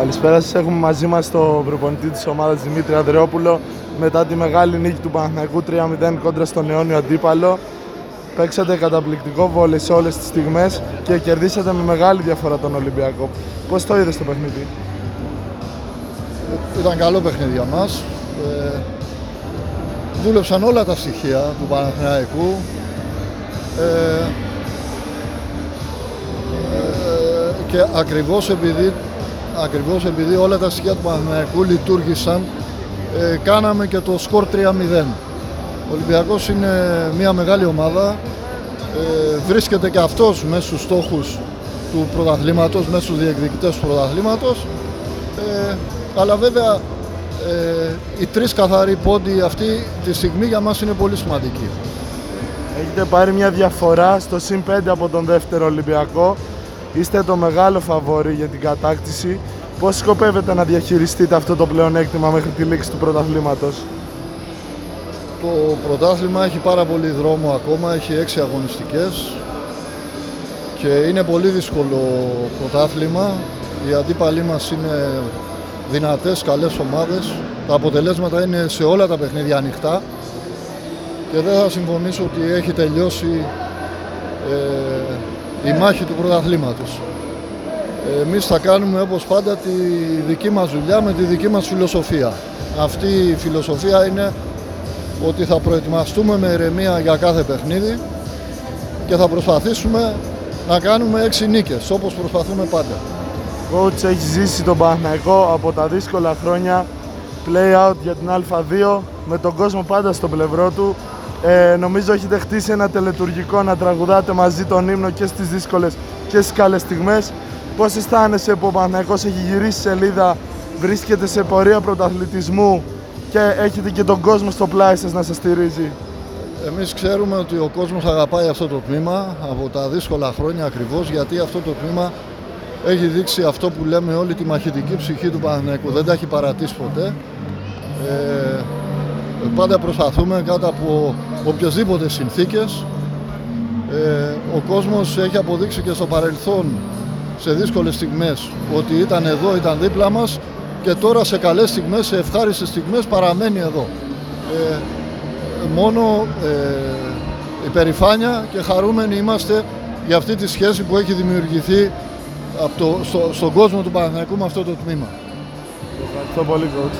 Καλησπέρα σας. Έχουμε μαζί μας το προπονητή της ομάδας Δημήτρη Ανδρεόπουλο μετά τη μεγάλη νίκη του Παναθηναϊκού 3-0 κόντρα στον αιώνιο αντίπαλο. Παίξατε καταπληκτικό βόλε σε όλες τις στιγμές και κερδίσατε με μεγάλη διαφορά τον Ολυμπιακό. Πώς το είδες το παιχνίδι; Ήταν καλό παιχνίδι για μας. Ε, δούλεψαν όλα τα στοιχεία του Παναθηναϊκού. Ε, ε, και ακριβώς επειδή, ακριβώς επειδή όλα τα στοιχεία του Παναθηναϊκού λειτουργήσαν, ε, κάναμε και το σκορ 3-0. Ο Ολυμπιακός είναι μια μεγάλη ομάδα, ε, βρίσκεται και αυτός μέσα στους στόχους του πρωταθλήματος, μέσα στους διεκδικητές του πρωταθλήματος. Ε, αλλά βέβαια ε, οι τρεις καθαροί πόντοι αυτή τη στιγμή για μας είναι πολύ σημαντικοί. Έχετε πάρει μια διαφορά στο συν 5 από τον δεύτερο Ολυμπιακό. Είστε το μεγάλο φαβόρι για την κατάκτηση. Πώς σκοπεύετε να διαχειριστείτε αυτό το πλεονέκτημα μέχρι τη λήξη του πρωταθλήματος; Το πρωτάθλημα έχει πάρα πολύ δρόμο ακόμα, έχει έξι αγωνιστικές και είναι πολύ δύσκολο πρωτάθλημα. Οι αντίπαλοι μας είναι δυνατές, καλές ομάδες. Τα αποτελέσματα είναι σε όλα τα παιχνίδια ανοιχτά και δεν θα συμφωνήσω ότι έχει τελειώσει ε, η μάχη του πρωταθλήματος. Εμείς θα κάνουμε όπως πάντα τη δική μας δουλειά με τη δική μας φιλοσοφία. Αυτή η φιλοσοφία είναι ότι θα προετοιμαστούμε με ηρεμία για κάθε παιχνίδι και θα προσπαθήσουμε να κάνουμε έξι νίκες όπως προσπαθούμε πάντα. Coach έχεις ζήσει τον Παναθηναϊκό από τα δύσκολα χρόνια play out για την Α2 με τον κόσμο πάντα στο πλευρό του. Ε, νομίζω έχετε χτίσει ένα τελετουργικό να τραγουδάτε μαζί τον ύμνο και στις δύσκολες και στις καλές στιγμές. Πώς αισθάνεσαι που ο Παναθηναϊκός έχει γυρίσει σελίδα, βρίσκεται σε πορεία πρωταθλητισμού και έχετε και τον κόσμο στο πλάι σας να σας στηρίζει; Εμείς ξέρουμε ότι ο κόσμος αγαπάει αυτό το τμήμα από τα δύσκολα χρόνια ακριβώς γιατί αυτό το τμήμα έχει δείξει αυτό που λέμε όλη τη μαχητική ψυχή του Παναθηναϊκού. Δεν τα έχει παρατήσει ποτέ. Ε, πάντα προσπαθούμε κάτω από οποιασδήποτε συνθήκες. Ε, ο κόσμος έχει αποδείξει και στο παρελθόν σε δύσκολες στιγμές ότι ήταν εδώ, ήταν δίπλα μας και τώρα σε καλές στιγμές, σε ευχάριστες στιγμές παραμένει εδώ. Ε, μόνο ε, υπερηφάνεια και χαρούμενοι είμαστε για αυτή τη σχέση που έχει δημιουργηθεί από το, στο, στον κόσμο του Παναθηναϊκού με αυτό το τμήμα. Ευχαριστώ πολύ, coach.